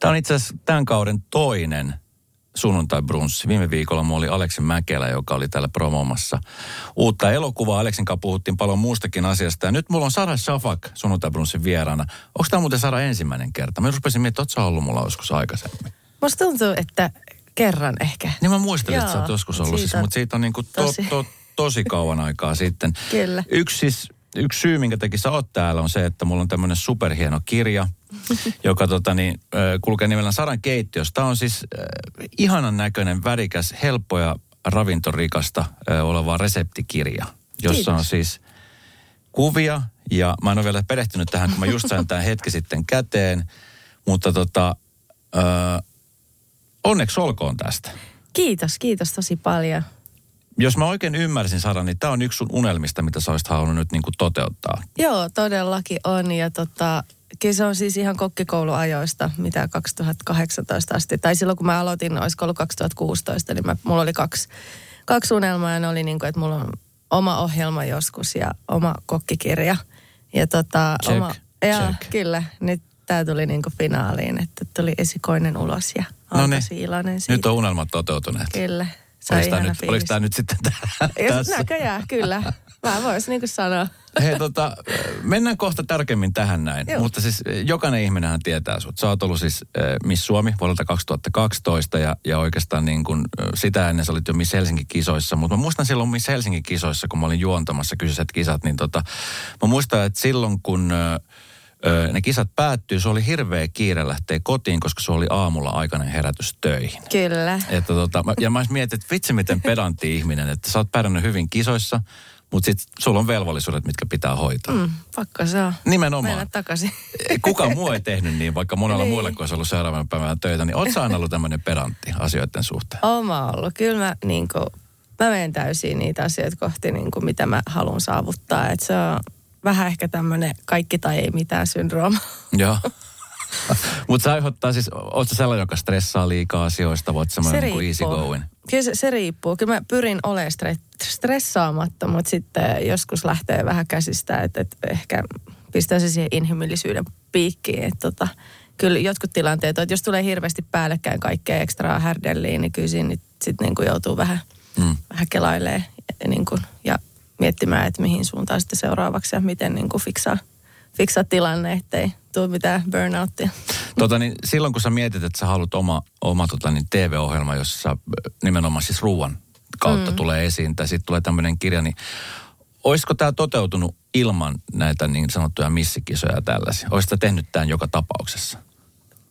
Tämä on itse asiassa tämän kauden toinen sunnuntai brunssi. Viime viikolla mulla oli Aleksin Mäkelä, joka oli täällä promoomassa uutta elokuvaa. Aleksin kanssa puhuttiin paljon muustakin asiasta. Ja nyt mulla on Sara Shafak sunnuntai brunssin vieraana. Onko tämä muuten Sara ensimmäinen kerta? Mä rupesin miettimään, että ollut mulla joskus aikaisemmin. Musta tuntuu, että kerran ehkä. Niin mä muistelin, että sä oot joskus ollut, siitä, siis, mutta siitä on niin kuin to, tosi. To, tosi kauan aikaa sitten. Kyllä. Yksi siis yksi syy, minkä takia sä oot täällä, on se, että mulla on tämmöinen superhieno kirja, joka tota, niin, kulkee nimellä Saran keittiössä. Tämä on siis äh, ihanan näköinen, värikäs, helppo ja ravintorikasta äh, oleva reseptikirja, jossa Kiitos. on siis kuvia. Ja mä en ole vielä perehtynyt tähän, kun mä just sain tämän hetki sitten käteen. Mutta tota, äh, onneksi olkoon tästä. Kiitos, kiitos tosi paljon. Jos mä oikein ymmärsin, Sara, niin tämä on yksi sun unelmista, mitä sä olisit halunnut nyt niin kuin toteuttaa. Joo, todellakin on. Ja tota, kyllä se on siis ihan kokkikouluajoista, mitä 2018 asti. Tai silloin, kun mä aloitin, olisiko ollut 2016, niin mä, mulla oli kaksi, kaksi unelmaa. Ja ne oli niin kuin, että mulla on oma ohjelma joskus ja oma kokkikirja. Ja tota, check, oma, ja check. kyllä, nyt tämä tuli niin kuin finaaliin, että tuli esikoinen ulos ja olen tosi iloinen siitä. Nyt on unelmat toteutuneet. Kyllä. Se oliko tämä, nyt, oliko tämä nyt sitten tässä? Näköjään, kyllä. Mä voisin niin kuin sanoa. Hei, tota, mennään kohta tarkemmin tähän näin. Joo. Mutta siis eh, jokainen ihminenhän tietää sut. Sä oot ollut siis äh, Miss Suomi vuodelta 2012 ja, ja oikeastaan niin kun, äh, sitä ennen sä olit jo Miss Helsingin kisoissa. Mutta mä muistan silloin Miss Helsingin kisoissa, kun mä olin juontamassa kyseiset kisat, niin tota, mä muistan, että silloin kun... Äh, ne kisat päättyy, se oli hirveä kiire lähteä kotiin, koska se oli aamulla aikainen herätys töihin. Kyllä. Että tota, ja mä mietin, että vitsi miten pedantti ihminen, että sä oot pärjännyt hyvin kisoissa, mutta sitten sulla on velvollisuudet, mitkä pitää hoitaa. Mm, pakko se on. Nimenomaan. Mennä takaisin. Kuka muu ei tehnyt niin, vaikka monella niin. muilla, kun olisi ollut seuraavan päivän töitä, niin oot sä aina ollut tämmöinen pedantti asioiden suhteen? Oma ollut. Kyllä mä, niin kuin, mä menen täysin niitä asioita kohti, niin kuin, mitä mä haluan saavuttaa. Että se on vähän ehkä tämmöinen kaikki tai ei mitään syndrooma. Joo. Mutta se aiheuttaa siis, ootko sellainen, joka stressaa liikaa asioista, voit semmoinen niin easy going? Kyllä se, se riippuu. Kyllä mä pyrin olemaan stressaamatta, mutta sitten joskus lähtee vähän käsistä, että, että ehkä pistää se siihen inhimillisyyden piikkiin. Että tota, kyllä jotkut tilanteet, että jos tulee hirveästi päällekkäin kaikkea ekstraa härdelliin, niin kyllä siinä sitten niin joutuu vähän, mm. vähän kelailemaan niin kuin, ja miettimään, että mihin suuntaan sitten seuraavaksi ja miten niin kuin fiksaa, fiksaa tilanne, ettei tule mitään burnouttia. Tota, niin silloin kun sä mietit, että sä haluat oma, oma tota, niin TV-ohjelma, jossa nimenomaan siis ruoan kautta mm. tulee esiin, tai sitten tulee tämmöinen kirja, niin olisiko tämä toteutunut ilman näitä niin sanottuja missikisoja ja tällaisia? Olisiko tehnyt tämän joka tapauksessa?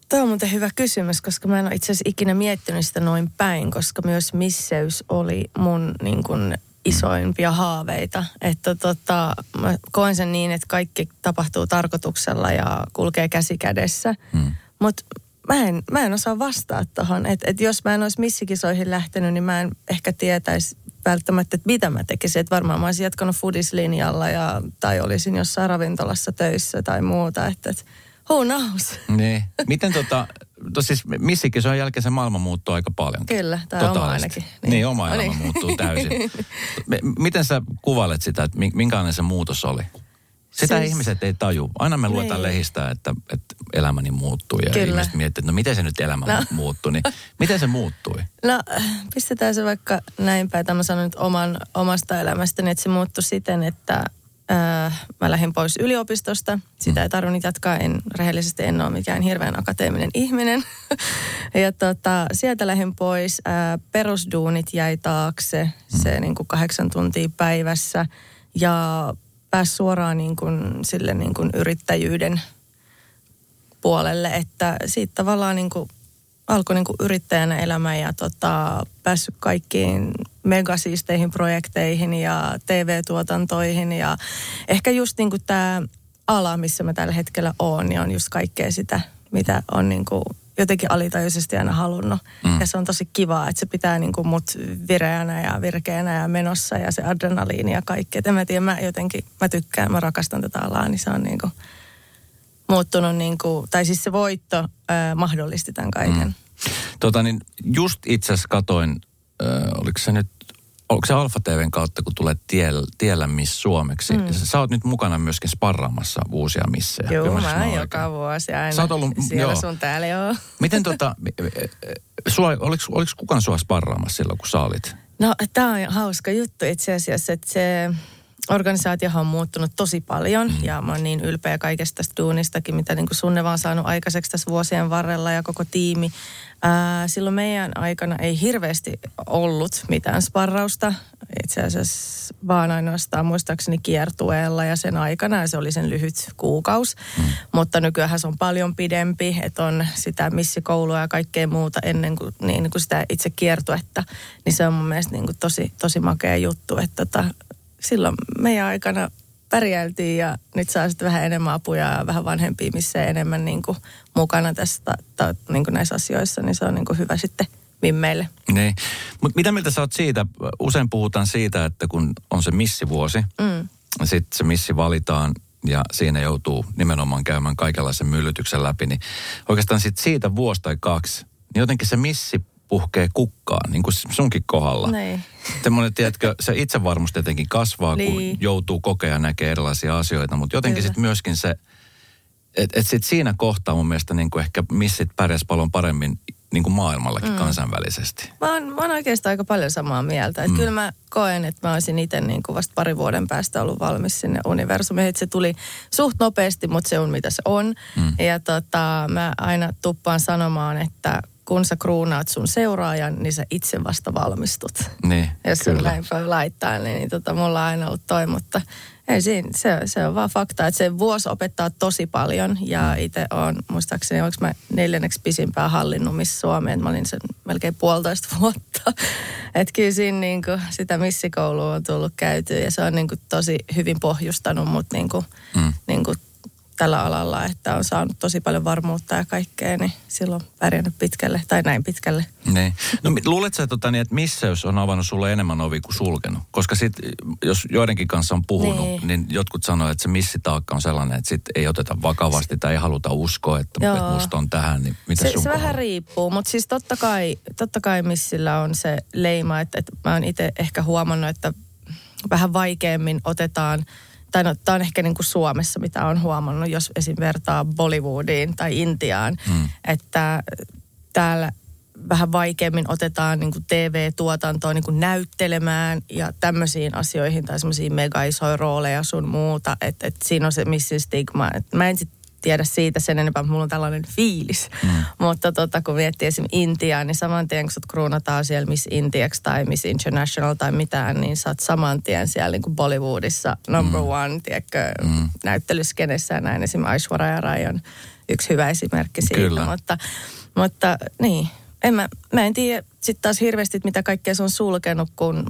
Tämä on muuten hyvä kysymys, koska mä en ole itse asiassa ikinä miettinyt sitä noin päin, koska myös misseys oli mun niin kuin isoimpia haaveita. Että tota, mä koen sen niin, että kaikki tapahtuu tarkoituksella ja kulkee käsi kädessä. Hmm. Mutta mä en, mä en osaa vastaa tuohon. Että et jos mä en olisi missikisoihin lähtenyt, niin mä en ehkä tietäisi välttämättä, että mitä mä tekisin. Että varmaan mä olisin jatkanut foodislinjalla ja, tai olisin jossain ravintolassa töissä tai muuta. Että, että who knows? Niin. Miten tota, to siis missikisojen jälkeen se maailma muuttuu aika paljon. Kyllä, tai oma ainakin. Niin, niin oma elämä niin. muuttuu täysin. Miten sä kuvailet sitä, että minkälainen se muutos oli? Sitä siis, ihmiset ei taju. Aina me luetaan niin. lehistä, että, että elämäni muuttui ja Kyllä. ihmiset miettii, että no miten se nyt elämä no. muuttui. Niin miten se muuttui? No pistetään se vaikka näin päin, että mä sanon nyt oman, omasta elämästäni, että se muuttui siten, että Äh, mä lähdin pois yliopistosta. Sitä ei tarvinnut jatkaa. En, rehellisesti en ole mikään hirveän akateeminen ihminen. ja tota, sieltä lähdin pois. Äh, perusduunit jäi taakse. Se niin kuin kahdeksan tuntia päivässä. Ja pääsi suoraan niin kuin, sille niin kuin yrittäjyyden puolelle. Että siitä tavallaan niin kuin alkoi niin kuin yrittäjänä elämä ja tota, päässyt kaikkiin megasiisteihin projekteihin ja TV-tuotantoihin ja ehkä just niin kuin tämä ala, missä mä tällä hetkellä oon, niin on just kaikkea sitä, mitä on niin kuin jotenkin alitajuisesti aina halunnut. Mm. Ja se on tosi kiva, että se pitää niin kuin mut vireänä ja virkeänä ja menossa ja se adrenaliini ja kaikki. Et en mä tiedä, mä jotenkin, mä tykkään, mä rakastan tätä alaa, niin se on niin kuin muuttunut niin kuin, tai siis se voitto ää, mahdollisti tämän kaiken. Mm. Tota niin, just itse asiassa katoin, äh, oliko se nyt onko se Alfa TVn kautta, kun tulee tiellä, tiellä Miss Suomeksi. Mm. Sä oot nyt mukana myöskin sparraamassa uusia missejä. Joo, mä oon joka vuosi aina. Sä oot ollut, siellä joo. sun täällä, joo. Miten tota, sua, oliko, oliko kukaan sua sparraamassa silloin, kun sä olit? No, tää on hauska juttu itse asiassa, että se organisaatio on muuttunut tosi paljon mm. ja mä oon niin ylpeä kaikesta tästä duunistakin, mitä niin kuin Sunne vaan saanut aikaiseksi tässä vuosien varrella ja koko tiimi. Ää, silloin meidän aikana ei hirveästi ollut mitään sparrausta. Itse asiassa vaan ainoastaan muistaakseni kiertueella ja sen aikana ja se oli sen lyhyt kuukaus. Mm. Mutta nykyään se on paljon pidempi, että on sitä missikoulua ja kaikkea muuta ennen kuin, niin kuin sitä itse kiertuetta. Niin se on mun mielestä niin kuin tosi, tosi makea juttu, että tota, silloin meidän aikana pärjäiltiin ja nyt saa sitten vähän enemmän apuja ja vähän vanhempia, missä enemmän niin kuin mukana tästä, ta, niin kuin näissä asioissa, niin se on niin kuin hyvä sitten mimmeille. Niin. Mutta mitä mieltä sä oot siitä? Usein puhutaan siitä, että kun on se missivuosi, mm. sitten se missi valitaan ja siinä joutuu nimenomaan käymään kaikenlaisen myllytyksen läpi, niin oikeastaan sit siitä vuosi tai kaksi, niin jotenkin se missi puhkee kukkaan, niin kuin sunkin kohdalla. Niin. Semmoinen, tiedätkö, se itsevarmuus tietenkin kasvaa, niin. kun joutuu kokea ja näkee erilaisia asioita, mutta jotenkin sitten myöskin se, että et sit siinä kohtaa mun mielestä niin kuin ehkä missit pärjäs paljon paremmin niin kuin maailmallakin mm. kansainvälisesti. Mä oon, mä oon oikeastaan aika paljon samaa mieltä. Että mm. Kyllä mä koen, että mä olisin itse niin kuin vasta pari vuoden päästä ollut valmis sinne universumiin. Että se tuli suht nopeasti, mutta se on mitä se on. Mm. Ja tota, mä aina tuppaan sanomaan, että kun sä kruunaat sun seuraajan, niin sä itse vasta valmistut. Niin, Jos kyllä. näin voi laittaa, niin, niin tota, mulla on aina ollut toi, mutta ei siinä, se, se on vaan fakta, että se vuosi opettaa tosi paljon ja mm. itse on, muistaakseni, onko mä neljänneksi pisimpää hallinnut missä Suomeen, mä olin sen melkein puolitoista vuotta. Että kyllä siinä niin kuin, sitä missikoulua on tullut käytyä ja se on niin kuin, tosi hyvin pohjustanut mut niin kuin, mm. niin kuin, tällä alalla, että on saanut tosi paljon varmuutta ja kaikkea, niin silloin pärjännyt pitkälle tai näin pitkälle. Niin. No luuletko, tota, niin, että missä jos on avannut sulle enemmän ovi kuin sulkenut? Koska sit, jos joidenkin kanssa on puhunut, niin, niin jotkut sanoo, että se missitaakka on sellainen, että sit ei oteta vakavasti tai ei haluta uskoa, että, että musta on tähän. Niin mitä se, sun se vähän riippuu, mutta siis totta kai, totta kai missillä on se leima, että, että mä oon itse ehkä huomannut, että vähän vaikeammin otetaan – tai no, tämä on ehkä niin kuin Suomessa, mitä on huomannut, jos esim. vertaa Bollywoodiin tai Intiaan, mm. että täällä vähän vaikeammin otetaan niin kuin TV-tuotantoa niin kuin näyttelemään ja tämmöisiin asioihin tai semmoisiin mega isoja rooleja sun muuta. Että et siinä on se missin stigma. Et mä en sit tiedä siitä sen enempää, mutta mulla on tällainen fiilis. Mm. Mutta tota, kun miettii esimerkiksi Intiaa, niin saman tien kun sut kruunataan siellä Miss Intiaksi tai Miss International tai mitään, niin sä oot saman tien siellä niin kuin Bollywoodissa number mm. one, tiedätkö, mm. näyttelyskenessä ja näin. Esimerkiksi Aishwarya Rai on yksi hyvä esimerkki siitä. Kyllä. Mutta, mutta niin, en mä, mä en tiedä sitten taas hirveästi, mitä kaikkea se on sulkenut, kun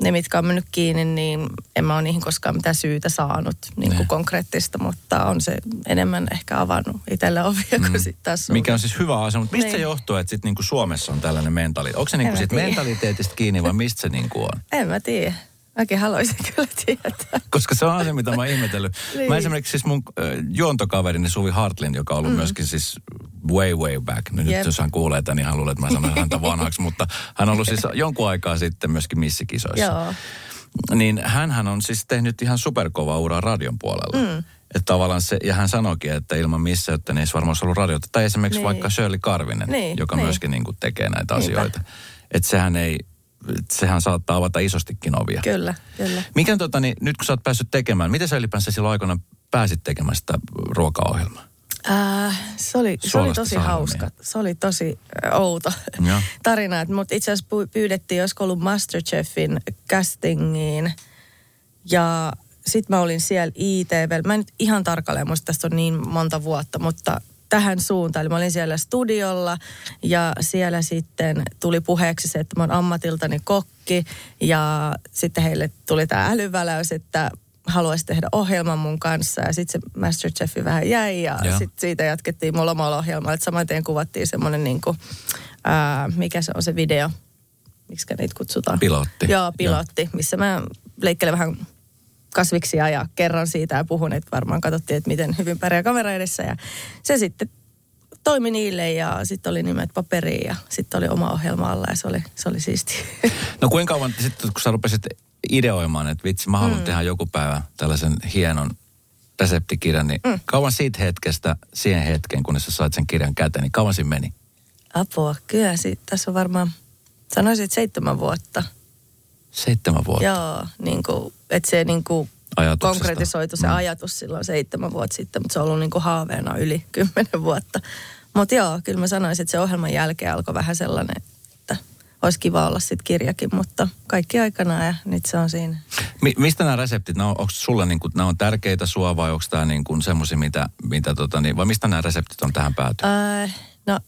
ne, mitkä on mennyt kiinni, niin en mä ole niihin koskaan mitään syytä saanut niin kuin konkreettista, mutta on se enemmän ehkä avannut itselle ovia mm. kuin sitten taas Mikä on siis hyvä asia, mutta mistä niin. se johtuu, että sitten niin Suomessa on tällainen mentaliteetti? Onko se niin kuin sit mentaliteetista kiinni vai mistä se niin kuin on? En mä tiedä. Mäkin haluaisin kyllä tietää. Koska se on asia, mitä mä oon ihmetellyt. niin. Mä esimerkiksi siis mun äh, juontokaverini Suvi Hartlin, joka on ollut mm. myöskin siis way way back. No nyt jos hän kuulee tämän, niin hän luulee, että mä sanon häntä vanhaksi. mutta hän on ollut siis jonkun aikaa sitten myöskin missikisoissa. Joo. Niin hän on siis tehnyt ihan superkova uraa radion puolella. Mm. Että tavallaan se, ja hän sanoikin, että ilman missä, että ei olisi varmaan ollut radiota. Tai esimerkiksi niin. vaikka Shirley Karvinen, niin, joka niin. myöskin niin kuin tekee näitä Niinpä. asioita. Että sehän ei, sehän saattaa avata isostikin ovia. Kyllä, kyllä. Mikä tota, niin, nyt kun sä oot päässyt tekemään, miten sä ylipäänsä silloin aikana pääsit tekemään sitä ruokaohjelmaa? Äh, se, oli, se oli tosi hauska. Se oli tosi äh, outo ja. tarina. Mutta itse asiassa pyydettiin, olisiko ollut Masterchefin castingiin. Ja sitten mä olin siellä ITV. Mä en nyt ihan tarkalleen muista, tästä on niin monta vuotta, mutta tähän suuntaan. Eli mä olin siellä studiolla ja siellä sitten tuli puheeksi se, että mä oon ammatiltani kokki. Ja sitten heille tuli tämä älyväläys, että haluaisi tehdä ohjelman mun kanssa. Ja sitten se Masterchefi vähän jäi ja, ja. sitten siitä jatkettiin mulla omalla ohjelmalla. Että saman tien kuvattiin semmoinen niin kuin, ää, mikä se on se video, miksi niitä kutsutaan? Pilotti. Joo, pilotti, ja. missä mä leikkelen vähän kasviksia ja kerran siitä ja puhun, että varmaan katsottiin, että miten hyvin pärjää kamera edessä. Ja se sitten toimi niille ja sitten oli nimet paperiin ja sitten oli oma ohjelma alla ja se oli, se oli siisti. No kuinka kauan sitten, kun sä rupesit ideoimaan, että vitsi, mä haluan mm. tehdä joku päivä tällaisen hienon reseptikirjan, niin mm. kauan siitä hetkestä siihen hetkeen, kun sä sait sen kirjan käteen, niin kauan siinä meni? Apua, kyllä tässä on varmaan, sanoisin, että seitsemän vuotta. Seitsemän vuotta? Joo, niin kuin, että se niin kuin konkretisoitu se mm. ajatus silloin seitsemän vuotta sitten, mutta se on ollut niin kuin haaveena yli kymmenen vuotta. Mutta joo, kyllä mä sanoisin, että se ohjelman jälkeen alkoi vähän sellainen, että olisi kiva olla sitten kirjakin, mutta kaikki aikana ja nyt se on siinä. Mi- mistä nämä reseptit, no, onko sulla niin kuin, nämä on tärkeitä sua vai onko tämä niin semmoisia, mitä, mitä tota, niin, vai mistä nämä reseptit on tähän päätynyt? Äh, no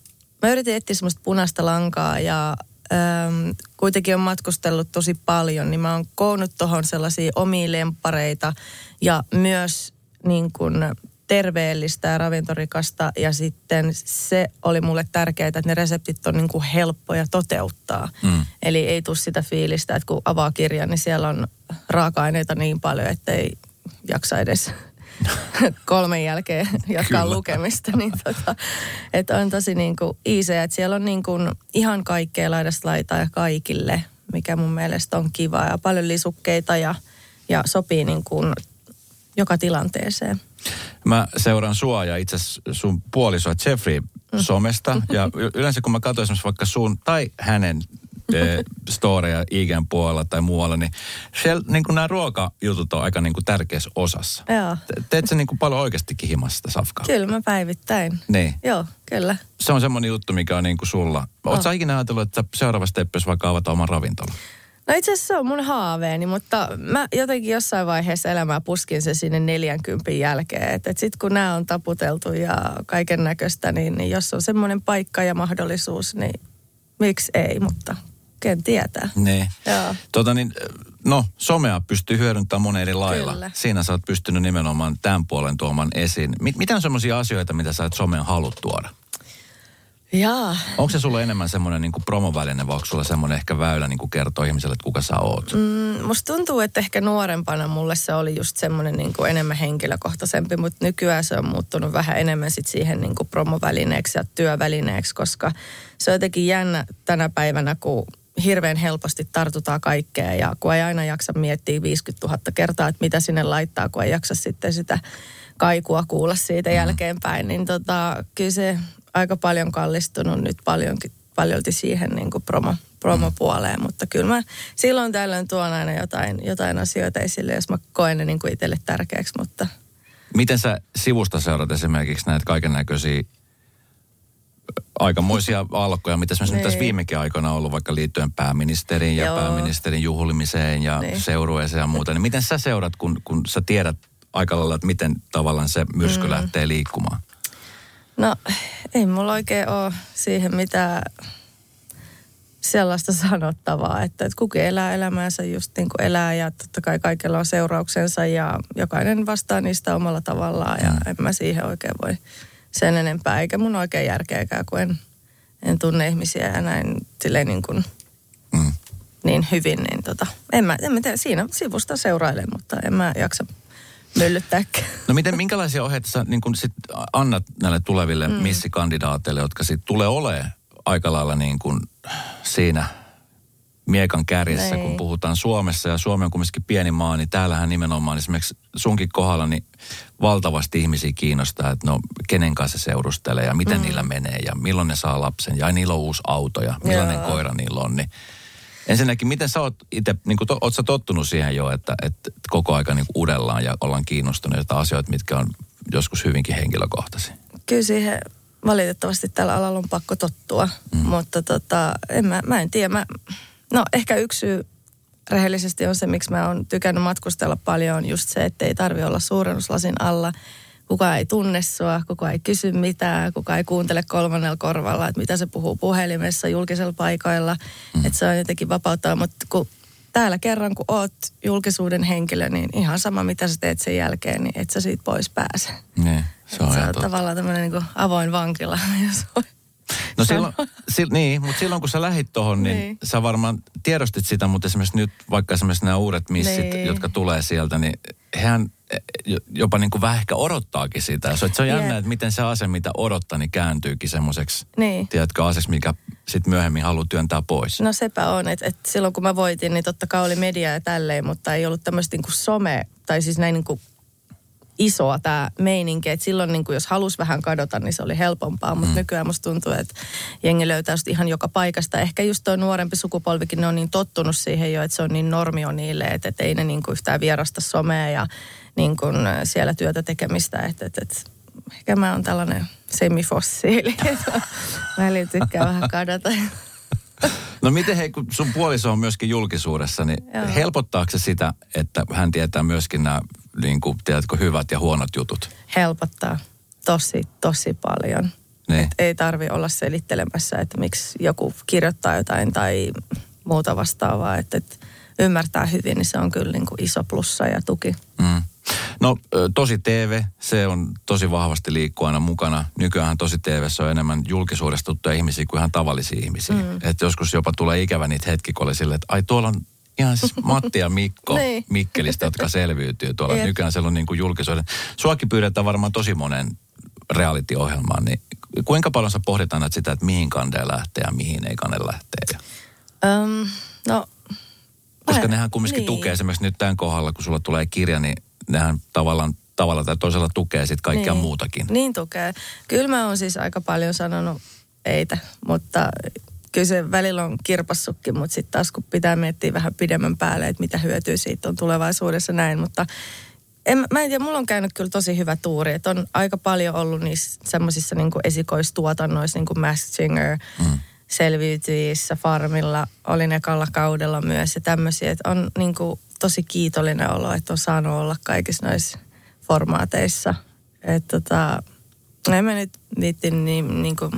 mä yritin etsiä semmoista punaista lankaa ja ähm, kuitenkin on matkustellut tosi paljon, niin mä oon koonnut tuohon sellaisia omia lempareita ja myös niin kuin terveellistä ja ravintorikasta ja sitten se oli mulle tärkeää, että ne reseptit on niin kuin helppoja toteuttaa. Mm. Eli ei tule sitä fiilistä, että kun avaa kirjan, niin siellä on raaka-aineita niin paljon, että ei jaksa edes kolmen jälkeen jatkaa Kyllä. lukemista. Niin tota, että on tosi niin kuin easy, että siellä on niin kuin ihan kaikkea laidasta laitaa ja kaikille, mikä mun mielestä on kiva ja paljon lisukkeita ja, ja sopii niin kuin joka tilanteeseen. Mä seuraan sua ja itse sun puolisoa Jeffrey mm. somesta. Ja yleensä kun mä katsoin esimerkiksi vaikka sun tai hänen storeja IGN puolella tai muualla, niin siellä niin kuin nämä ruokajutut on aika niin kuin tärkeässä osassa. Joo. Teet sä niin kuin paljon oikeastikin himassa sitä safkaa? Kyllä mä päivittäin. Niin. Joo, kyllä. Se on semmoinen juttu, mikä on niin kuin sulla. Oletko ikinä ajatellut, että seuraava steppi vaikka avata oman ravintolan? No itse asiassa se on mun haaveeni, mutta mä jotenkin jossain vaiheessa elämää puskin se sinne 40 jälkeen. Että et sitten kun nämä on taputeltu ja kaiken näköistä, niin, niin jos on semmoinen paikka ja mahdollisuus, niin miksi ei, mutta ken tietää. Niin. Joo. Tota niin, no, somea pystyy hyödyntämään monen eri lailla. Kyllä. Siinä sä oot pystynyt nimenomaan tämän puolen tuomaan esiin. Mit, mitä on semmoisia asioita, mitä sä et someen haluat tuoda? Jaa. Onko se sulle enemmän semmoinen niin promoväline vai onko sulla semmoinen ehkä väylä niin kertoa ihmiselle, että kuka sä oot? Mm, musta tuntuu, että ehkä nuorempana mulle se oli just semmoinen niin enemmän henkilökohtaisempi, mutta nykyään se on muuttunut vähän enemmän sit siihen niin promovälineeksi ja työvälineeksi, koska se on jotenkin jännä tänä päivänä, kun hirveän helposti tartutaan kaikkea ja kun ei aina jaksa miettiä 50 000 kertaa, että mitä sinne laittaa, kun ei jaksa sitten sitä kaikua kuulla siitä mm. jälkeenpäin, niin tota, kyllä se aika paljon kallistunut nyt paljonkin, paljolti siihen niin kuin promo, promopuoleen, mutta kyllä mä silloin tällöin tuon aina jotain, jotain asioita esille, jos mä koen ne niin kuin itselle tärkeäksi, mutta... Miten sä sivusta seurat esimerkiksi näitä kaiken näköisiä aikamoisia alkoja, mitä esimerkiksi niin. tässä viimekin aikoina on ollut vaikka liittyen pääministeriin ja Joo. pääministerin juhlimiseen ja niin. seurueeseen ja muuta. Niin miten sä seurat, kun, kun sä tiedät aika lailla, että miten tavallaan se myrsky mm. lähtee liikkumaan? No ei mulla oikein ole siihen mitään sellaista sanottavaa, että, että kukin elää elämäänsä just niin kuin elää ja totta kai kaikilla on seurauksensa ja jokainen vastaa niistä omalla tavallaan ja mm. en mä siihen oikein voi sen enempää eikä mun oikein järkeäkään, kun en, en tunne ihmisiä ja näin silleen niin kuin mm. niin hyvin, niin tota, en mä, en mä tiedä, siinä sivusta seurailen, mutta en mä jaksa myllyttääkään. No miten, minkälaisia ohjeita sä niin kun sit annat näille tuleville mm. missikandidaateille, jotka sit tulee olemaan aika lailla niin kuin siinä miekan kärjessä, Ei. kun puhutaan Suomessa ja Suomi on kumminkin pieni maa, niin täällähän nimenomaan esimerkiksi sunkin kohdalla niin valtavasti ihmisiä kiinnostaa, että no kenen kanssa se seurustelee ja miten mm. niillä menee ja milloin ne saa lapsen ja niillä on uusi auto ja millainen Joo. koira niillä on. Niin Ensinnäkin, miten sä oot itse, niin kuin, oot sä tottunut siihen jo, että, että koko aika niin uudellaan ja ollaan kiinnostuneita asioita, mitkä on joskus hyvinkin henkilökohtaisia? Kyllä siihen valitettavasti tällä alalla on pakko tottua, mm. mutta tota, en mä, mä en tiedä. Mä, no ehkä yksi syy rehellisesti on se, miksi mä oon tykännyt matkustella paljon, on just se, että ei tarvi olla suurennuslasin alla – kuka ei tunne sua, kuka ei kysy mitään, kuka ei kuuntele kolmannella korvalla, että mitä se puhuu puhelimessa julkisella paikoilla. Mm. Että se on jotenkin vapauttava, mutta kun täällä kerran kun oot julkisuuden henkilö, niin ihan sama mitä sä teet sen jälkeen, niin et sä siitä pois pääse. Ne, se on, se on tavallaan tämmöinen niin avoin vankila, jos voi. No silloin, sil, niin, mutta silloin kun sä lähit tohon, niin, niin sä varmaan tiedostit sitä, mutta esimerkiksi nyt vaikka esimerkiksi nämä uudet missit, niin. jotka tulee sieltä, niin hän jopa niin kuin vähän ehkä odottaakin sitä. Se, se on jännä, yeah. että miten se ase, mitä odottaa, niin kääntyykin semmoiseksi, niin. tiedätkö, aseksi, mikä sitten myöhemmin haluaa työntää pois. No sepä on, että, että silloin kun mä voitin, niin totta kai oli media ja tälleen, mutta ei ollut tämmöistä niin kuin some, tai siis näin niin kuin isoa tämä meininki. Että silloin niin kuin jos halus vähän kadota, niin se oli helpompaa. Mutta mm. nykyään musta tuntuu, että jengi löytää ihan joka paikasta. Ehkä just tuo nuorempi sukupolvikin, ne on niin tottunut siihen jo, että se on niin normio niille, että, että ei ne niin kuin yhtään vierasta somea ja niin kuin siellä työtä tekemistä. Että, että, että ehkä mä oon tällainen semifossiili. Välillä tykkää vähän kadota. No miten hei, kun sun puoliso on myöskin julkisuudessa, niin Joo. helpottaako se sitä, että hän tietää myöskin nämä niin kuin, tiedätkö, hyvät ja huonot jutut? Helpottaa. Tosi, tosi paljon. Niin. Et ei tarvi olla selittelemässä, että miksi joku kirjoittaa jotain tai muuta vastaavaa. Että et ymmärtää hyvin, niin se on kyllä niin kuin iso plussa ja tuki. Mm. No tosi TV, se on tosi vahvasti liikkuu aina mukana. Nykyään tosi TV on enemmän julkisuudesta tuttuja ihmisiä kuin ihan tavallisia ihmisiä. Mm. Et joskus jopa tulee ikävä niitä hetki, kun oli silleen, että ai tuolla on ihan siis Matti ja Mikko niin. Mikkelistä, jotka selviytyy tuolla. Yep. Nykyään siellä on niin kuin julkisuuden. Suakin pyydetään varmaan tosi monen reality-ohjelmaan, niin kuinka paljon sä pohdit aina sitä, että mihin kandeen lähtee ja mihin ei kande lähtee? Um, no, Koska nehän kumminkin niin. tukee esimerkiksi nyt tämän kohdalla, kun sulla tulee kirja, niin nehän tavallaan tavalla tai toisella tukee sitten kaikkea niin. muutakin. Niin tukee. Kyllä mä oon siis aika paljon sanonut eitä, mutta kyllä se välillä on kirpassutkin, mutta sitten taas kun pitää miettiä vähän pidemmän päälle, että mitä hyötyä siitä on tulevaisuudessa näin, mutta en, mä en tiedä, mulla on käynyt kyllä tosi hyvä tuuri, että on aika paljon ollut niissä semmoisissa niin esikoistuotannoissa, niin kuin Masked Singer, mm. Selviytyissä, Farmilla, olin ekalla kaudella myös ja tämmöisiä, että on niin kuin, tosi kiitollinen olo, että on saanut olla kaikissa noissa formaateissa. Että tota, en mä nyt viitti niin, niin kuin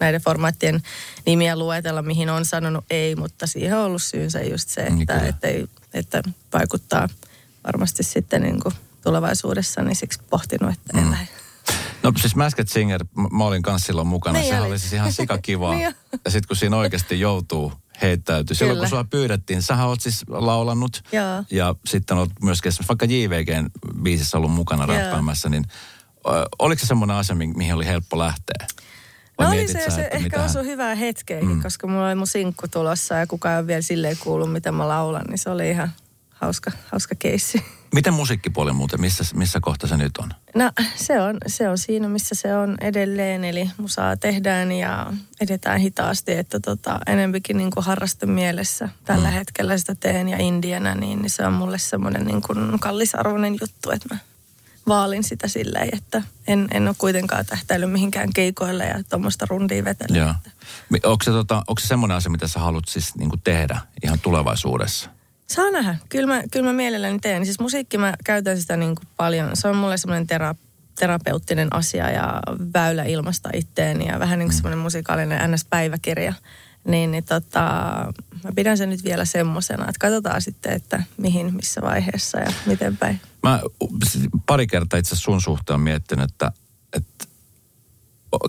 näiden formaattien nimiä luetella, mihin on sanonut ei, mutta siihen on ollut syynsä just se, niin että, että, ei, että vaikuttaa varmasti sitten niin kuin tulevaisuudessa, niin siksi pohtinut, että en mm. lähde. No siis Masked Singer, mä olin kanssa silloin mukana. Niin Sehän oli siis ihan sikakivaa. niin ja sitten kun siinä oikeasti joutuu heittäytyi. Silloin kun sua pyydettiin, sähän oot siis laulannut Joo. ja sitten olet myöskin vaikka JVGn biisissä ollut mukana räppäämässä, niin oliko se semmoinen asia, mihin oli helppo lähteä? Vai no oli se, sä, se ehkä mitä... osui hyvää hetkeä, mm. koska mulla oli mun sinkku tulossa ja kukaan ei ole vielä silleen kuullut, mitä mä laulan, niin se oli ihan hauska, hauska keissi. Miten musiikkipuoli muuten, missä, missä kohta se nyt on? No se on, se on siinä, missä se on edelleen. Eli musaa tehdään ja edetään hitaasti, että tota, enempikin niin kuin harraste mielessä tällä mm. hetkellä sitä teen ja indiana, niin, niin se on mulle semmoinen niin kuin kallisarvoinen juttu, että mä vaalin sitä silleen, että en, en ole kuitenkaan tähtäillyt mihinkään keikoille ja tuommoista rundia vetellä. Joo. Onko se, tota, onko se semmoinen asia, mitä sä haluat siis niin tehdä ihan tulevaisuudessa? Saa nähdä. Kyllä mä, kyllä mä mielelläni teen. Siis musiikki mä käytän sitä niin kuin paljon. Se on mulle semmoinen tera, terapeuttinen asia ja väylä ilmasta itteeni ja vähän niin kuin mm. semmoinen musikaalinen NS-päiväkirja. Niin, niin tota, mä pidän sen nyt vielä semmosena, että katsotaan sitten, että mihin, missä vaiheessa ja miten päin. Mä pari kertaa itse sun suhteen miettinyt, että, että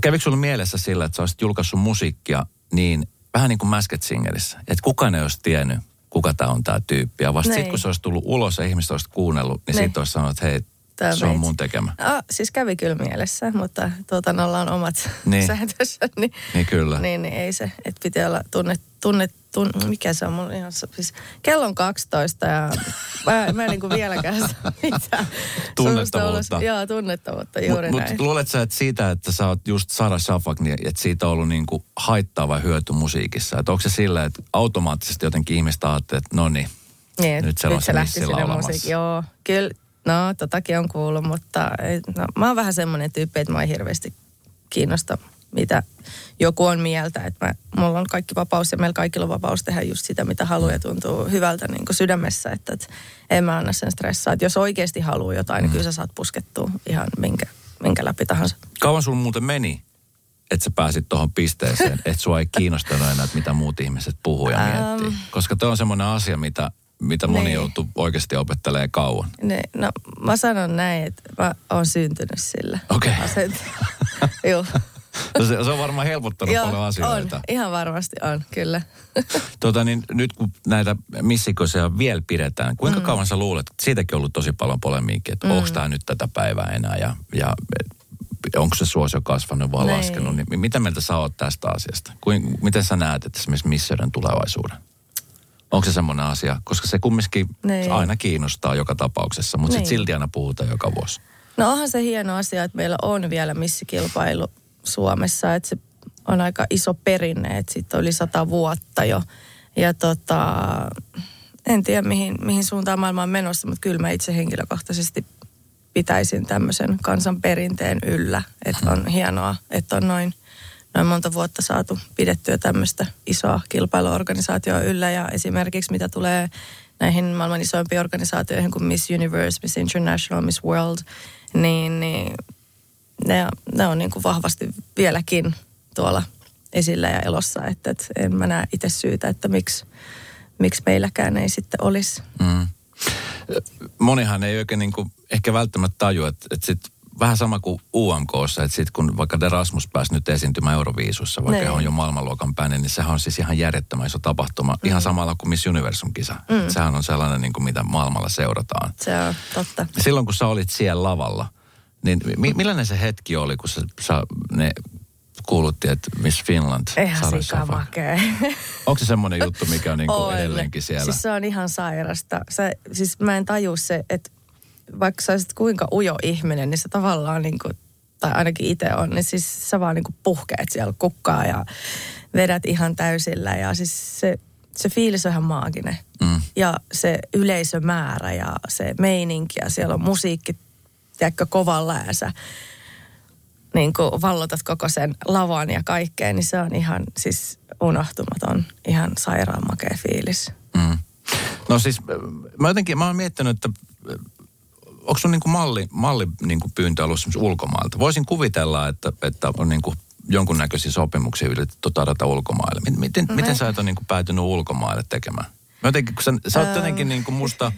kävikö sulla mielessä sillä, että sä olisit julkaissut musiikkia niin vähän niin kuin Masked Singerissä, että kukaan ei olisi tiennyt, kuka tämä on tämä tyyppi. Ja vasta sitten, kun se olisi tullut ulos ja ihmiset olisi kuunnellut, niin sitten olisi sanonut, että hei, Tämä se on mun tekemä. Ah, siis kävi kyllä mielessä, mutta tuotannolla on omat niin. sääntönsä. Niin, niin kyllä. Niin, niin ei se, että piti olla tunnet, tunnet, tun, mikä se on mulla ihan, siis kello on 12 ja mä, mä en niin vieläkään saa mitään. Tunnettavuutta. joo, tunnettavuutta, juuri Mut, näin. Mutta luulet sä, että siitä, että sä oot just Sara Shafak, niin että siitä on ollut niin kuin haittava hyöty musiikissa? Että onko se sillä, että automaattisesti jotenkin ihmistä ajattelee, että no niin, niin, nyt se, nyt se lähti sinne musiikki. Joo, kyllä, no totakin on kuullut, mutta no, mä oon vähän semmoinen tyyppi, että mä oon hirveästi kiinnosta mitä joku on mieltä, että mä, mulla on kaikki vapaus ja meillä kaikilla on vapaus tehdä just sitä, mitä haluaa ja tuntuu hyvältä niin kuin sydämessä, että, että en mä anna sen stressaa. Että jos oikeasti haluaa jotain, niin kyllä sä saat puskettua ihan minkä, minkä läpi tahansa. Kauan sun muuten meni, että sä pääsit tuohon pisteeseen, että sua ei kiinnostanut enää, että mitä muut ihmiset puhuu ja miettii? Um, Koska tämä on semmoinen asia, mitä, mitä moni niin. joutuu oikeasti opettelemaan kauan. Ne, no mä sanon näin, että mä oon syntynyt sillä. Okei. Okay. Joo. No se, se on varmaan helpottanut Joo, paljon asioita. on. Ihan varmasti on, kyllä. Tota, niin nyt kun näitä missikoisia vielä pidetään, kuinka mm. kauan sä luulet, siitäkin on ollut tosi paljon polemiikkia, että mm. onko tämä nyt tätä päivää enää ja, ja onko se suosio kasvanut vai Niin. laskenut, niin mitä mieltä sä oot tästä asiasta? Kuin, miten sä näet, että esimerkiksi missioiden tulevaisuuden? Onko se semmoinen asia? Koska se kumminkin Niin. aina kiinnostaa joka tapauksessa, mutta Niin. sitten silti aina puhutaan joka vuosi. No onhan se hieno asia, että meillä on vielä missikilpailu Suomessa, että se on aika iso perinne, että siitä on yli sata vuotta jo. Ja tota, en tiedä mihin, mihin suuntaan maailma on menossa, mutta kyllä mä itse henkilökohtaisesti pitäisin tämmöisen kansan perinteen yllä. Että on hienoa, että on noin, noin monta vuotta saatu pidettyä tämmöistä isoa kilpailuorganisaatioa yllä. Ja esimerkiksi mitä tulee näihin maailman isoimpiin organisaatioihin kuin Miss Universe, Miss International, Miss World, niin, niin ne, ne on niin kuin vahvasti vieläkin tuolla esillä ja elossa. Että, että en mä näe itse syytä, että miksi, miksi meilläkään ei sitten olisi. Mm. Monihan ei oikein niin kuin, ehkä välttämättä tajua, että, että sit vähän sama kuin UMKssa, että sitten kun vaikka Erasmus pääsi nyt esiintymään Euroviisussa, vaikka Niin. he on jo maailmanluokan päinen, niin sehän on siis ihan järjettömän iso tapahtuma. Mm. Ihan samalla kuin Miss Universum-kisa. Mm. Sehän on sellainen, niin kuin mitä maailmalla seurataan. Se on totta. Silloin kun sä olit siellä lavalla, niin mi- millainen se hetki oli, kun sä, sä ne kuulutti, että Miss Finland Eihän Safa. makea. Onko se semmoinen juttu, mikä on niin kuin On. edelleenkin siellä? Siis se on ihan sairasta. Sä, siis mä en taju se, että vaikka sä olisit kuinka ujo ihminen, niin se tavallaan niin kuin, tai ainakin itse on, niin siis sä vaan niin kuin puhkeet siellä kukkaa ja vedät ihan täysillä. Ja siis se, se fiilis on ihan maaginen. Mm. Ja se yleisömäärä ja se meininki ja siellä on musiikki, tiedätkö, kovalla ja sä niin kuin vallotat koko sen lavan ja kaikkea, niin se on ihan siis unohtumaton, ihan sairaan makea fiilis. Mm. No siis äh, mä jotenkin, mä oon miettinyt, että äh, onko sun niinku malli, malli niinku pyyntö ollut ulkomailta? Voisin kuvitella, että, että on niinku jonkunnäköisiä sopimuksia yritetty tarjota ulkomaille. Miten, miten, No miten sä et ole niinku päätynyt ulkomaille tekemään? Mä jotenkin, kun sä, sä oot jotenkin niinku musta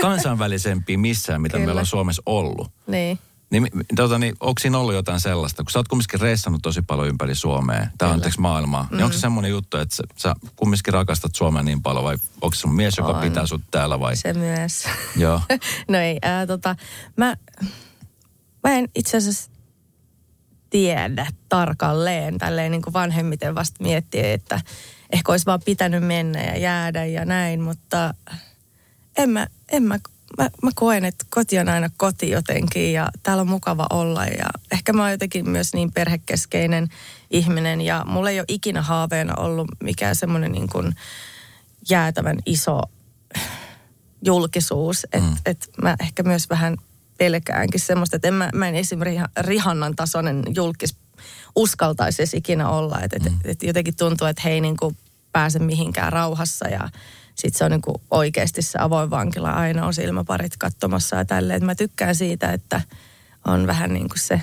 kansainvälisempi missään, mitä Kyllä. meillä on Suomessa ollut. Niin. Niin, tota, niin onko siinä ollut jotain sellaista, kun sä oot kumminkin reissannut tosi paljon ympäri Suomea, tai anteeksi maailmaa, niin onko se semmoinen juttu, että sä, sä kumminkin rakastat Suomea niin paljon, vai onko se sun mies, joka On. pitää sut täällä, vai? Se myös. Joo. no ei, ää, tota, mä, mä en itse asiassa tiedä tarkalleen, tälleen niin kuin vanhemmiten vasta miettiä, että ehkä olisi vaan pitänyt mennä ja jäädä ja näin, mutta en mä, en mä, mä, mä koen, että koti on aina koti jotenkin ja täällä on mukava olla ja ehkä mä oon jotenkin myös niin perhekeskeinen ihminen ja mulla ei ole ikinä haaveena ollut mikään semmoinen niin kuin jäätävän iso julkisuus, että mm. et mä ehkä myös vähän pelkäänkin semmoista, että en mä, mä en esimerkiksi Riha- Rihannan tasoinen julkis uskaltaisi edes ikinä olla, että et, et jotenkin tuntuu, että he ei niin kuin pääse mihinkään rauhassa ja sitten se on niin kuin oikeasti se avoin vankila, aina on silmäparit katsomassa ja tälleen. Mä tykkään siitä, että on vähän niin kuin se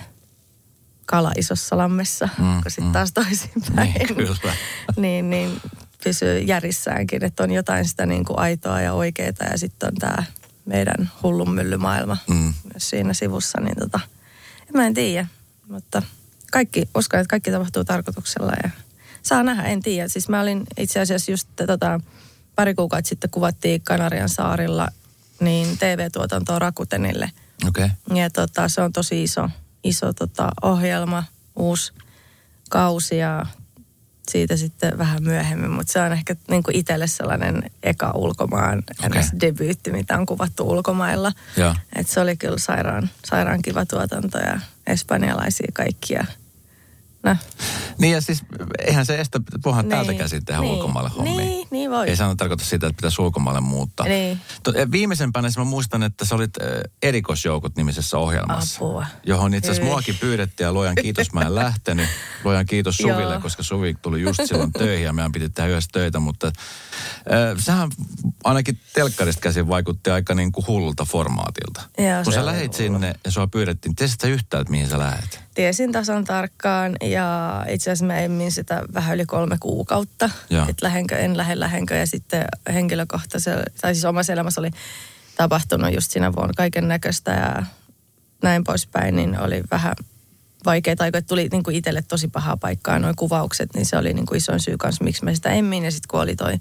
kala isossa lammessa, Mm, mm, kun sitten mm. taas toisinpäin. Niin, kyllä. niin, niin pysyy järissäänkin, että on jotain sitä niin kuin aitoa ja oikeaa ja sitten on tämä meidän hullun myllymaailma Mm. myös siinä sivussa, niin tota, en mä en tiedä, mutta kaikki, uskon, että kaikki tapahtuu tarkoituksella ja saa nähdä, en tiedä. Siis mä olin itse asiassa just tota, pari kuukautta sitten kuvattiin Kanarian saarilla niin TV-tuotantoa Rakutenille. Okei. Okay. Ja tota, se on tosi iso, iso tota, ohjelma, uusi kausi ja siitä sitten vähän myöhemmin. Mutta se on ehkä niin kuin itselle sellainen eka ulkomaan okay. debyytti, mitä on kuvattu ulkomailla. Et se oli kyllä sairaan, sairaan kiva tuotanto ja espanjalaisia kaikkia. No, Niin ja siis eihän se estä, voihan Niin, täältä käsin tehdä niin, ulkomaille hommia. niin, niin voi. Ei se aina tarkoita sitä, että pitäisi ulkomaille muuttaa. Niin. To, eh, viimeisempänä siis mä muistan, että sä olit äh, erikoisjoukot nimisessä ohjelmassa. Apua. Johon itse asiassa muakin pyydettiin ja luojan kiitos mä en lähtenyt. Luojan kiitos Suville, Joo. koska Suvi tuli just silloin töihin ja meidän piti tehdä yhdessä töitä. Mutta äh, sehän ainakin telkkarista käsin vaikutti aika niin kuin hullulta formaatilta. Joo, Kun se sä lähit hullu. sinne ja sua pyydettiin, tiesit sä yhtään, että mihin sä lähet? Tiesin tasan tarkkaan ja itse asiassa mä emmin sitä vähän yli kolme kuukautta. Että lähenkö, en lähde, lähenkö. Ja sitten henkilökohtaisella, tai siis omassa elämässä oli tapahtunut just siinä vuonna kaiken näköistä ja näin poispäin, niin oli vähän vaikeita aikoja. Tuli niin kuin itselle tosi pahaa paikkaa noin kuvaukset, niin se oli niin kuin isoin syy kanssa, miksi mä sitä emmin. Ja sitten kun oli toi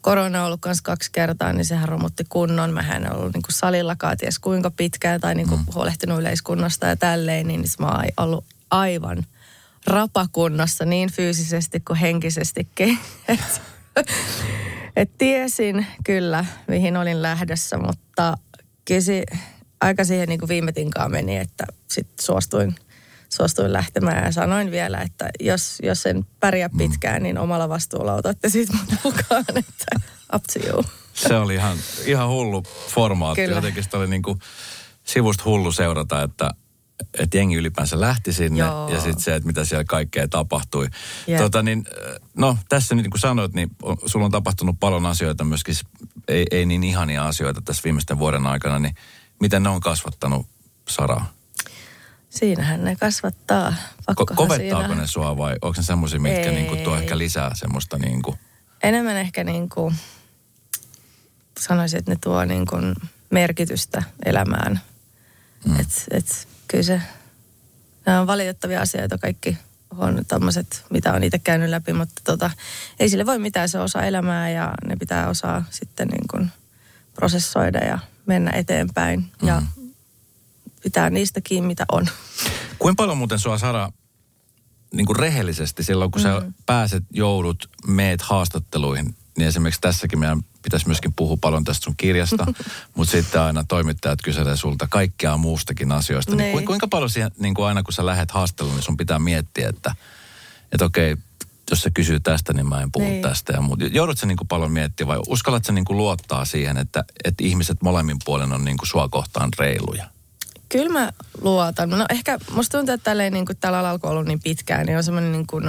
korona ollut kanssa kaksi kertaa, niin sehän romutti kunnon. Mä en ollut niin kuin salillakaan ties kuinka pitkään tai niin kuin mm. huolehtinut yleiskunnasta ja tälleen, niin mä oon ollut aivan rapakunnossa niin fyysisesti kuin henkisestikin. Et, et tiesin kyllä, mihin olin lähdössä, mutta kysi, aika siihen niin kuin viime tinkaan meni, että sitten suostuin, suostuin lähtemään ja sanoin vielä, että jos, jos en pärjää mm. pitkään, niin omalla vastuulla otatte siitä mukaan, että up to you. Se oli ihan, ihan hullu formaatti. Kyllä. Jotenkin sitä oli niin kuin sivusta hullu seurata, että, että jengi ylipäänsä lähti sinne Joo. ja sitten se, että mitä siellä kaikkea tapahtui. Yep. Tota, niin, no tässä niin kuin sanoit, niin sulla on tapahtunut paljon asioita myöskin, ei, ei niin ihania asioita tässä viimeisten vuoden aikana, niin miten ne on kasvattanut Saraa? Siinähän ne kasvattaa. Ko- kovettaako siinä... ne sua vai onko ne semmoisia, mitkä niin kuin tuo ehkä lisää semmoista niin kuin... Enemmän ehkä niin kuin, sanoisin, että ne tuo niin kuin merkitystä elämään. Mm. Et, et, kyllä se, nämä on valitettavia asioita kaikki on tämmöiset, mitä on itse käynyt läpi, mutta tota, ei sille voi mitään, se osa elämää ja ne pitää osaa sitten niin kuin prosessoida ja mennä eteenpäin mm. ja pitää niistä kiinni, mitä on. Kuinka paljon muuten sua Sara niin kuin rehellisesti silloin, kun mm. sä pääset, joudut, meet haastatteluihin, niin esimerkiksi tässäkin meidän pitäisi myöskin puhua paljon tästä sun kirjasta, mutta sitten aina toimittajat kyselee sulta kaikkea muustakin asioista. Niin, niin kuinka paljon siihen, niin kuin aina kun sä lähdet haastatteluun, niin sun pitää miettiä, että, että okei, jos se kysyy tästä, niin mä en puhu niin. tästä ja muuta. Joudutko niin kuin paljon miettiä vai uskallatko niin kuin luottaa siihen, että, että ihmiset molemmin puolen on niin kuin sua kohtaan reiluja? Kyllä mä luotan. No ehkä musta tuntuu, että tälleen, niin kuin tällä alalla ollut niin pitkään, niin on semmoinen niin kuin,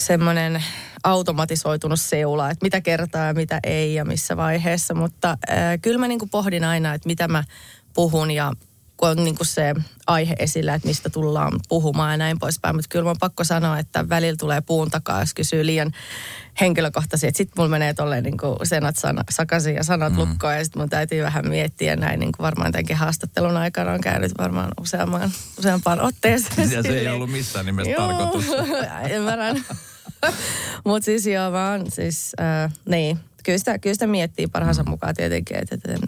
semmoinen automatisoitunut seula, että mitä kertaa ja mitä ei ja missä vaiheessa. Mutta äh, kyllä mä niin kuin pohdin aina, että mitä mä puhun ja kun on niin kuin se aihe esillä, että mistä tullaan puhumaan ja näin poispäin. Mutta kyllä on pakko sanoa, että välillä tulee puun takaa, jos kysyy liian henkilökohtaisesti. Että sitten mulla menee tolleen niin kuin senat sana, sakaisin ja sanat mm. lukkoon ja sitten mun täytyy vähän miettiä näin. Niin kuin varmaan tämänkin haastattelun aikana on käynyt varmaan useamman, useampaan otteeseen. Ja se ei ollut missään nimessä tarkoitus. Ymmärrän. Mutta siis joo, vaan siis, äh, niin. Kyllä sitä, kyllä sitä miettii parhaansa mm. mukaan tietenkin. Että, että,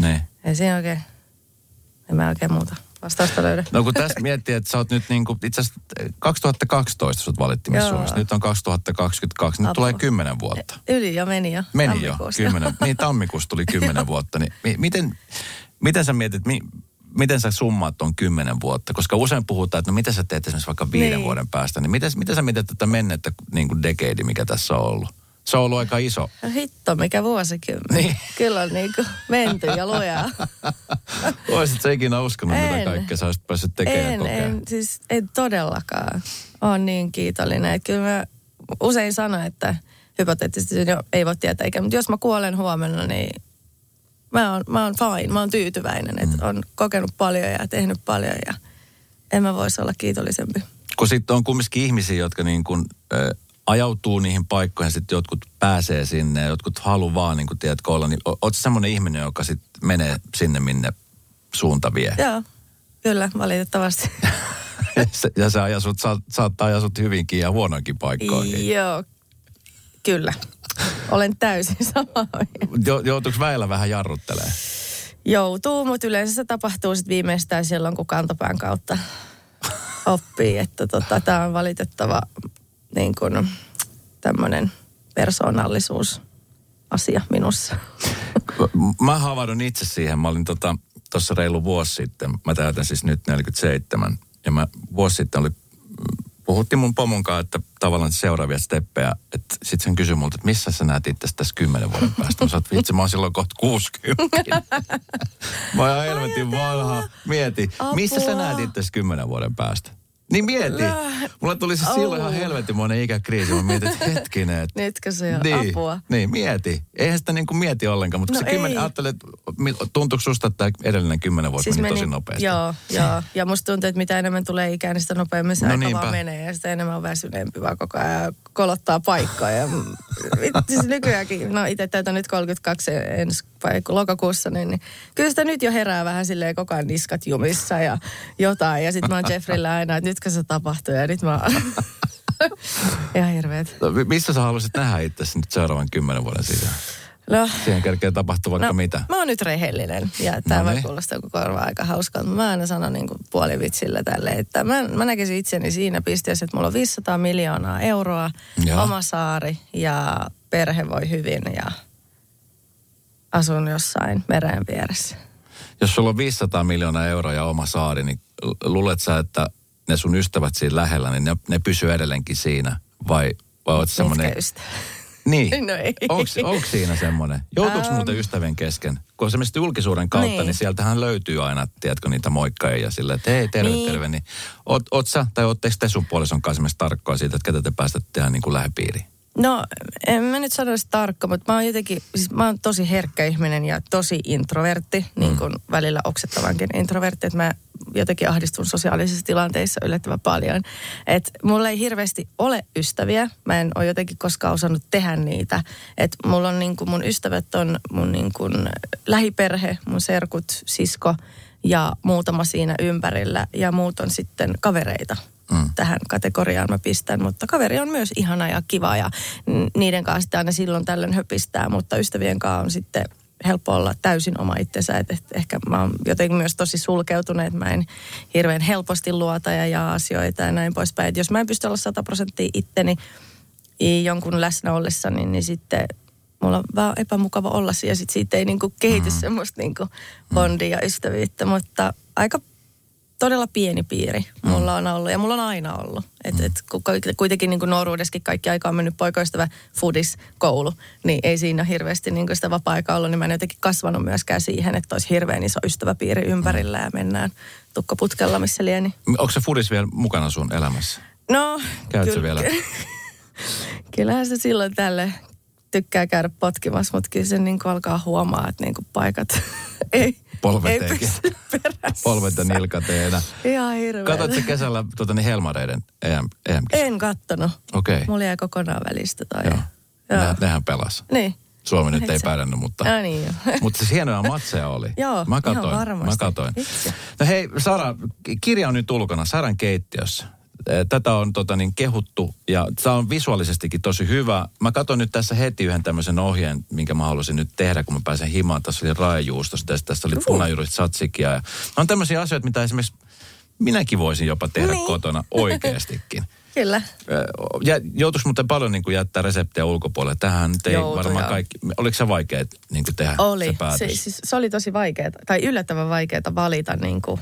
niin. Ei siinä oikein en mä oikein muuta vastausta löydä. No kun tässä miettii, että sä oot nyt niin kuin, itse asiassa 2012 sut valittiin Miss Suomessa. Nyt on 2022, nyt Apua. tulee kymmenen vuotta. Yli jo meni jo. Meni jo, kymmenen. Niin tammikuussa tuli kymmenen vuotta. Niin miten, miten sä mietit, mi, miten sä summaat on kymmenen vuotta? Koska usein puhutaan, että no mitä sä teet esimerkiksi vaikka viiden niin. vuoden päästä. Niin miten, miten sä mietit tätä mennettä niin kuin decade, mikä tässä on ollut? Se on ollut aika iso. No hitto, mikä vuosikymmen. Niin. Kyllä on niin kuin menty ja lujaa. Olisitko ikinä uskonut, en. mitä kaikkea sä olisit päässyt tekemään en, en, siis en todellakaan. Olen niin kiitollinen. Että kyllä mä usein sanon, että hypoteettisesti ei voi tietää. Mutta jos mä kuolen huomenna, niin mä oon, mä oon fine. Mä oon tyytyväinen, että mm. on kokenut paljon ja tehnyt paljon ja en mä voisi olla kiitollisempi. Kun sitten on kumminkin ihmisiä, jotka niin kuin, äh, ajautuu niihin paikkoihin, sitten jotkut pääsee sinne, jotkut haluaa vaan, niin kuin tiedätkö, olla, niin oot semmoinen ihminen, joka sitten menee sinne, minne suunta vie? Joo, kyllä, valitettavasti. ja se ajasut, sa, saattaa ajasut hyvinkin ja huonoinkin paikkoihin. Joo, kyllä. Olen täysin sama jo, Joutuuko väillä vähän jarruttelemaan? Joutuu, mutta yleensä se tapahtuu sitten viimeistään silloin, kun kantapään kautta oppii, että tota, tämä on valitettava niin kuin tämmöinen persoonallisuus asia minussa. Mä havahdun itse siihen. Mä olin tuossa tota, reilu vuosi sitten. Mä täytän siis nyt 47. Ja mä vuosi sitten oli, puhuttiin mun pomon kanssa, että tavallaan seuraavia steppejä. Että sit sen kysyi multa, että missä sä näet itse tässä kymmenen vuoden päästä. Mä sanoin, vitsi, mä oon silloin kohta 60. mä oon helvetin vanha. Mieti, Apua. missä sä näet itse kymmenen vuoden päästä? Niin mieti. Mulla tuli se silloin ihan helvetimoinen ikäkriisi. Mä mietin, että hetkinen. Että... Nytkö se on niin, apua? Niin, mieti. Eihän sitä niin kuin mieti ollenkaan. Mutta no se kymmenen, ajattelee, että tuntuuko susta, että edellinen kymmenen vuotta siis meni, meni tosi nopeasti? Joo, joo. Ja musta tuntuu, että mitä enemmän tulee ikään, niin sitä nopeammin se no aika niinpä. vaan menee. Ja sitä enemmän on väsyneempi vaan koko ajan kolottaa paikkaa. Ja siis nykyäänkin, no itse täytän nyt 32 ensi vai lokakuussa, niin, niin kyllä sitä nyt jo herää vähän silleen koko ajan niskat jumissa ja jotain. Ja sitten mä oon Jeffrillä aina, että nytkö se tapahtuu ja nyt mä. Ihan hirveet. No, missä sä haluaisit nähdä itse nyt seuraavan kymmenen vuoden sisään? No, Siihen kerkee tapahtua vaikka no, mitä. mä oon nyt rehellinen ja tämä No niin. kuulostaa joku korva aika hauskaa, mutta mä aina sanon niin kuin puolivitsillä tälle, että mä, mä näkisin itseni siinä pisteessä, että mulla on 500 miljoonaa euroa, Joo. oma saari ja perhe voi hyvin ja asun jossain meren vieressä. Jos sulla on 500 miljoonaa euroa ja oma saari, niin luulet sä, että ne sun ystävät siinä lähellä, niin ne, ne pysyy edelleenkin siinä? Vai, vai oot semmoinen... Niin. No ei. Onko siinä semmoinen? Joutuuko Ähm. muuten ystävien kesken? Kun on semmoista julkisuuden kautta, niin. Niin. sieltähän löytyy aina, tiedätkö, niitä moikkaajia ja sillä, että hei, terve, niin. Terve. Niin, oot, oot sä, tai ootteko te sun puolison kanssa tarkkoa siitä, että ketä te päästätte tehdä niin kuin lähipiiriin? No, en mä nyt sanoisi tarkka, mutta mä oon jotenkin, siis mä oon tosi herkkä ihminen ja tosi introvertti, niin kuin välillä oksettavankin introvertti, että mä jotenkin ahdistun sosiaalisissa tilanteissa yllättävän paljon. Että mulla ei hirveästi ole ystäviä, mä en ole jotenkin koskaan osannut tehdä niitä. Että mulla on niin kuin, mun ystävät on mun niin kuin lähiperhe, mun serkut, sisko ja muutama siinä ympärillä ja muut on sitten kavereita Mm. tähän kategoriaan mä pistän, mutta kaveri on myös ihana ja kiva ja niiden kanssa sitten aina silloin tällöin höpistää, mutta ystävien kanssa on sitten helppo olla täysin oma itsensä, että et ehkä mä oon jotenkin myös tosi sulkeutunut, että mä en hirveän helposti luota ja jaa asioita ja näin poispäin. Et jos mä en pysty olla 100 prosenttia itteni jonkun läsnä ollessa, niin, niin sitten mulla on vaan epämukava olla siellä. Sitten siitä ei niinku kehity mm. semmoista niinku bondia ja ystävyyttä, mutta aika todella pieni piiri mulla on ollut ja mulla on aina ollut. Et, et, kuitenkin niin kuin nuoruudessakin kaikki aika on mennyt poikaystävä foodis koulu, niin ei siinä hirveästi niin kuin sitä vapaa-aikaa ollut, niin mä en jotenkin kasvanut myöskään siihen, että olisi hirveän iso ystäväpiiri ympärillä ja mennään tukkaputkella missä lieni. Onko se Fudis vielä mukana sun elämässä? No, Käytkö kyllä- vielä? Kyllähän se silloin tälle tykkää käydä potkimassa, mutta kyllä se niin kuin alkaa huomaa, että niin kuin paikat ei, Polvet ei eikä. Polvet ja nilkat ei enää. Ihan hirveä. Katsotko kesällä tuota, niin Helmareiden EM, EM En kattonut. Okei. Okay. Mulla jäi kokonaan välistä toi. Joo. Joo. Nehän, nehän pelas. Niin. Suomi nyt ei Itse. pärjännyt, mutta... Ah, niin jo. Mutta siis hienoja matseja oli. Joo, mä ihan katoin, varmasti. Mä katoin. Vitsi. No hei, Sara, ki- kirja on nyt ulkona, Saran keittiössä. Eh, Tätä on tota, niin, kehuttu ja tämä on visuaalisestikin tosi hyvä. Mä katson nyt tässä heti yhden tämmöisen ohjeen, minkä mä halusin nyt tehdä, kun mä pääsen himaan. Tässä oli raajuustosta ja tässä oli Uhu. punajuurit satsikia. Ja on tämmöisiä asioita, mitä esimerkiksi minäkin voisin jopa tehdä Niin. kotona oikeastikin. Kyllä. Ja joutuisi muuten paljon niin kuin jättää reseptejä ulkopuolelle. Tähän ei Joutui, varmaan joo. kaikki... Oliko se vaikea niin kuin tehdä se Oli. päätös? Se, siis, se oli tosi vaikeaa, tai yllättävän vaikeaa valita niin kuin,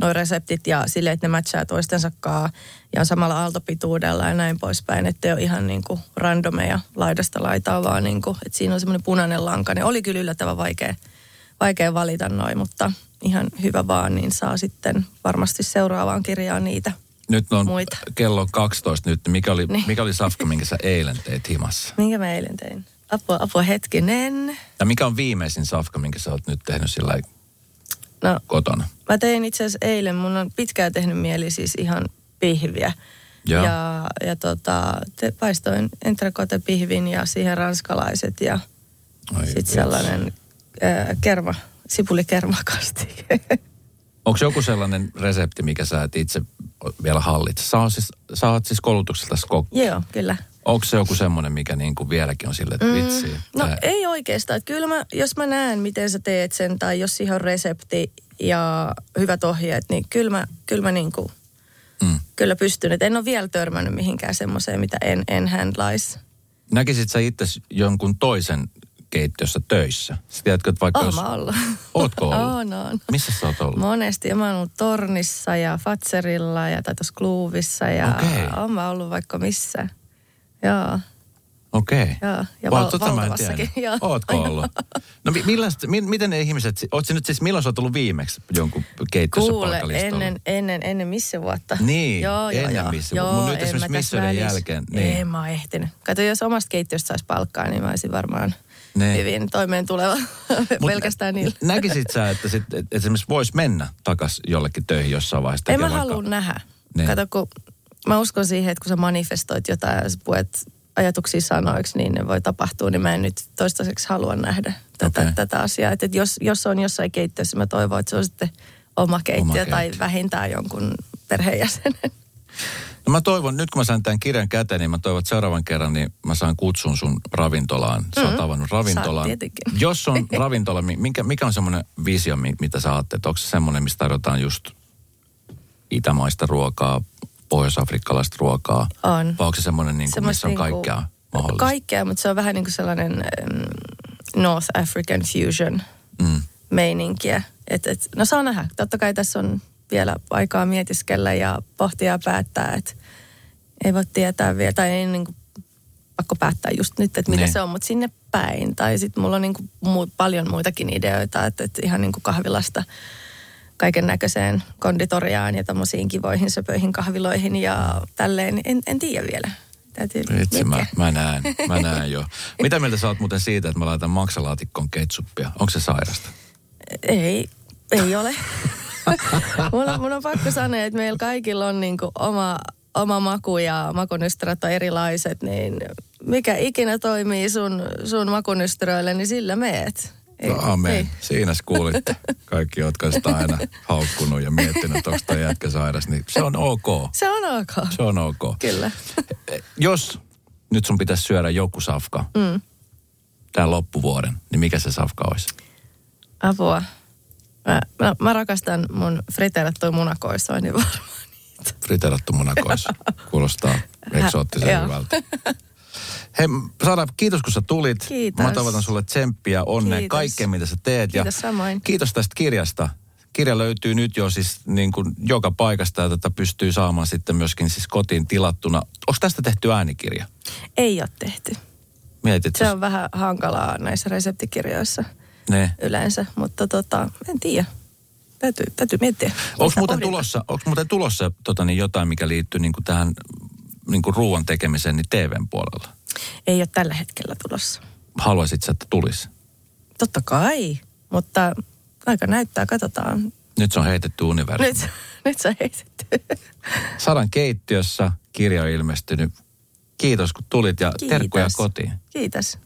noi reseptit ja sille, että ne matchaa toistensa kanssa ja on samalla aaltopituudella ja näin poispäin. Että ei ole ihan niin kuin randomeja laidasta laitaa, vaan niin kuin, että siinä on semmoinen punainen lanka. Ne oli kyllä yllättävän vaikea, vaikea valita noin, mutta ihan hyvä vaan, niin saa sitten varmasti seuraavaan kirjaan niitä. Nyt on Muita. kello 12 nyt. Mikä oli, Niin. mikä oli safka, minkä sä eilen teit himassa? Minkä mä eilen tein? Apua, apua hetkinen. Ja mikä on viimeisin safka, minkä sä oot nyt tehnyt sillä No kotona? Mä tein itse asiassa eilen, mun on pitkään tehnyt mieli siis ihan pihviä. Joo. Ja, ja tota, te, paistoin entrecote pihvin ja siihen ranskalaiset ja sitten sellainen ää, kerma, sipulikermakastike. Onko joku sellainen resepti, mikä sä et itse vielä hallitse? Sä oot siis, sä oot siis koulutukselta kok. Joo, kyllä. Onko se joku semmoinen, mikä niin kuin vieläkin on silleen, että vitsi? No tää- ei oikeastaan. Että Kyllä mä, jos mä näen, miten sä teet sen, tai jos siihen on resepti ja hyvät ohjeet, niin kyllä mä, kyllä mä niin kuin, Mm. kyllä pystyn. Et en ole vielä törmännyt mihinkään semmoiseen, mitä en, en handlaisi. Näkisit sä itse jonkun toisen keittiössä töissä? Sä tiedätkö, että vaikka Oon jos... ollut. Ootko ollut? Oon, oon. Missä sä oot ollut? Monesti. Ja mä oon ollut Tornissa ja Fatserilla ja tai tuossa Kluuvissa ja Okei. oon mä ollut vaikka missä. Joo, Okei. Okay. joo. Ja val- tota valtavassakin. Joo. Ootko ollut? No mi- millaista, mi- miten ne ihmiset, oot nyt siis, milloin sä oot ollut viimeksi jonkun keittiössä Kuule, ennen, ennen, ennen missä vuotta. Niin, joo, joo, ennen joo. missä joo, vuotta. Mut nyt esimerkiksi missioiden jälkeen, niin. En mä oon ehtinyt. Kato, jos omasta keittiöstä saisi palkkaa, niin mä olisin varmaan Niin. hyvin toimeen tuleva pelkästään niillä. Näkisit sä, että sit, et esimerkiksi vois mennä takas jollekin töihin jossain vaiheessa? En mä halua nähdä. Niin. Kato, kun mä uskon siihen, että kun sä manifestoit jotain ja sä puet ajatuksia sanoiksi, niin ne voi tapahtua, niin mä en nyt toistaiseksi halua nähdä tätä, Okei. tätä asiaa. Että jos, jos on jossain keittiössä, mä toivon, että se on sitten oma keittiö, Oma tai keittiö. vähintään jonkun perheenjäsenen. No mä toivon, nyt kun mä sain tämän kirjan käteen, niin mä toivon, että seuraavan kerran niin mä saan kutsun sun ravintolaan. Sä oot avannut ravintolan. Mm-hmm. Saat. Jos on ravintola, mi- minkä, mikä on semmoinen visio, mi- mitä sä ajattelet? Onko se semmoinen, missä tarjotaan just itämaista ruokaa, pohjois-afrikkalaista ruokaa? On. Vai onko se semmoinen, niin kuin, missä on niinku- kaikkea mahdollista? Kaikkea, mutta se on vähän niin kuin sellainen um, North African fusion Mm. meininkiä. Et, et, no saa nähdä. Totta kai tässä on vielä aikaa mietiskellä ja pohtia ja päättää, että ei voi tietää vielä, tai ei niin kuin pakko päättää just nyt, että mitä Niin. se on, mutta sinne päin. Tai sitten mulla on niin kuin muut, paljon muitakin ideoita, että, että ihan niin kuin kahvilasta kaiken näköiseen konditoriaan ja tämmöisiin kivoihin söpöihin kahviloihin ja tälleen. En, en tiedä vielä. Täytyy Itse mä, mä näen, mä näen jo. Mitä mieltä sä oot muuten siitä, että mä laitan maksalaatikkoon ketsuppia? Onko se sairasta? Ei, ei ole. mun, on, mun on pakko sanoa, että meillä kaikilla on niinku oma, oma maku ja makunystyrät on erilaiset, niin mikä ikinä toimii sun, sun makunystyröille, niin sillä meet. Ei, No amen. ei. Siinä kuulitte. Kaikki, jotka sitä aina haukkunut ja miettinyt, että onko jätkä sairas, niin se on ok. Se on ok. Se on ok. Kyllä. Jos nyt sun pitäisi syödä joku safka Mm. tämän loppuvuoden, niin mikä se safka olisi? Apua. Mä, mä, mä rakastan mun friteerattuja munakoisoa, niin varmaan niitä. Friteerattu munakois. Kuulostaa eksoottisen hyvältä. Hei Sara, kiitos kun sä tulit. Kiitos. Mä toivotan sulle tsemppiä, onnea, Kiitos. kaikkea mitä sä teet. Kiitos samoin. Kiitos tästä kirjasta. Kirja löytyy nyt jo siis niin kuin joka paikasta ja tätä pystyy saamaan sitten myöskin siis kotiin tilattuna. Onko tästä tehty äänikirja? Ei ole tehty. Mietit, Se on vähän hankalaa näissä reseptikirjoissa Ne. yleensä, mutta tota, en tiedä. Täytyy, täytyy miettiä. Onko muuten tulossa, onko muuten tulossa tota, niin jotain, mikä liittyy niin kuin tähän niin kuin ruoan tekemiseen niin TVn puolella? Ei ole tällä hetkellä tulossa. Haluaisit sä, että tulisi? Totta kai, mutta aika näyttää, katsotaan. Nyt se on heitetty universumi. Nyt, nyt se on heitetty. Sadan keittiössä kirja on ilmestynyt. Kiitos kun tulit ja Kiitos. terkkuja kotiin. Kiitos.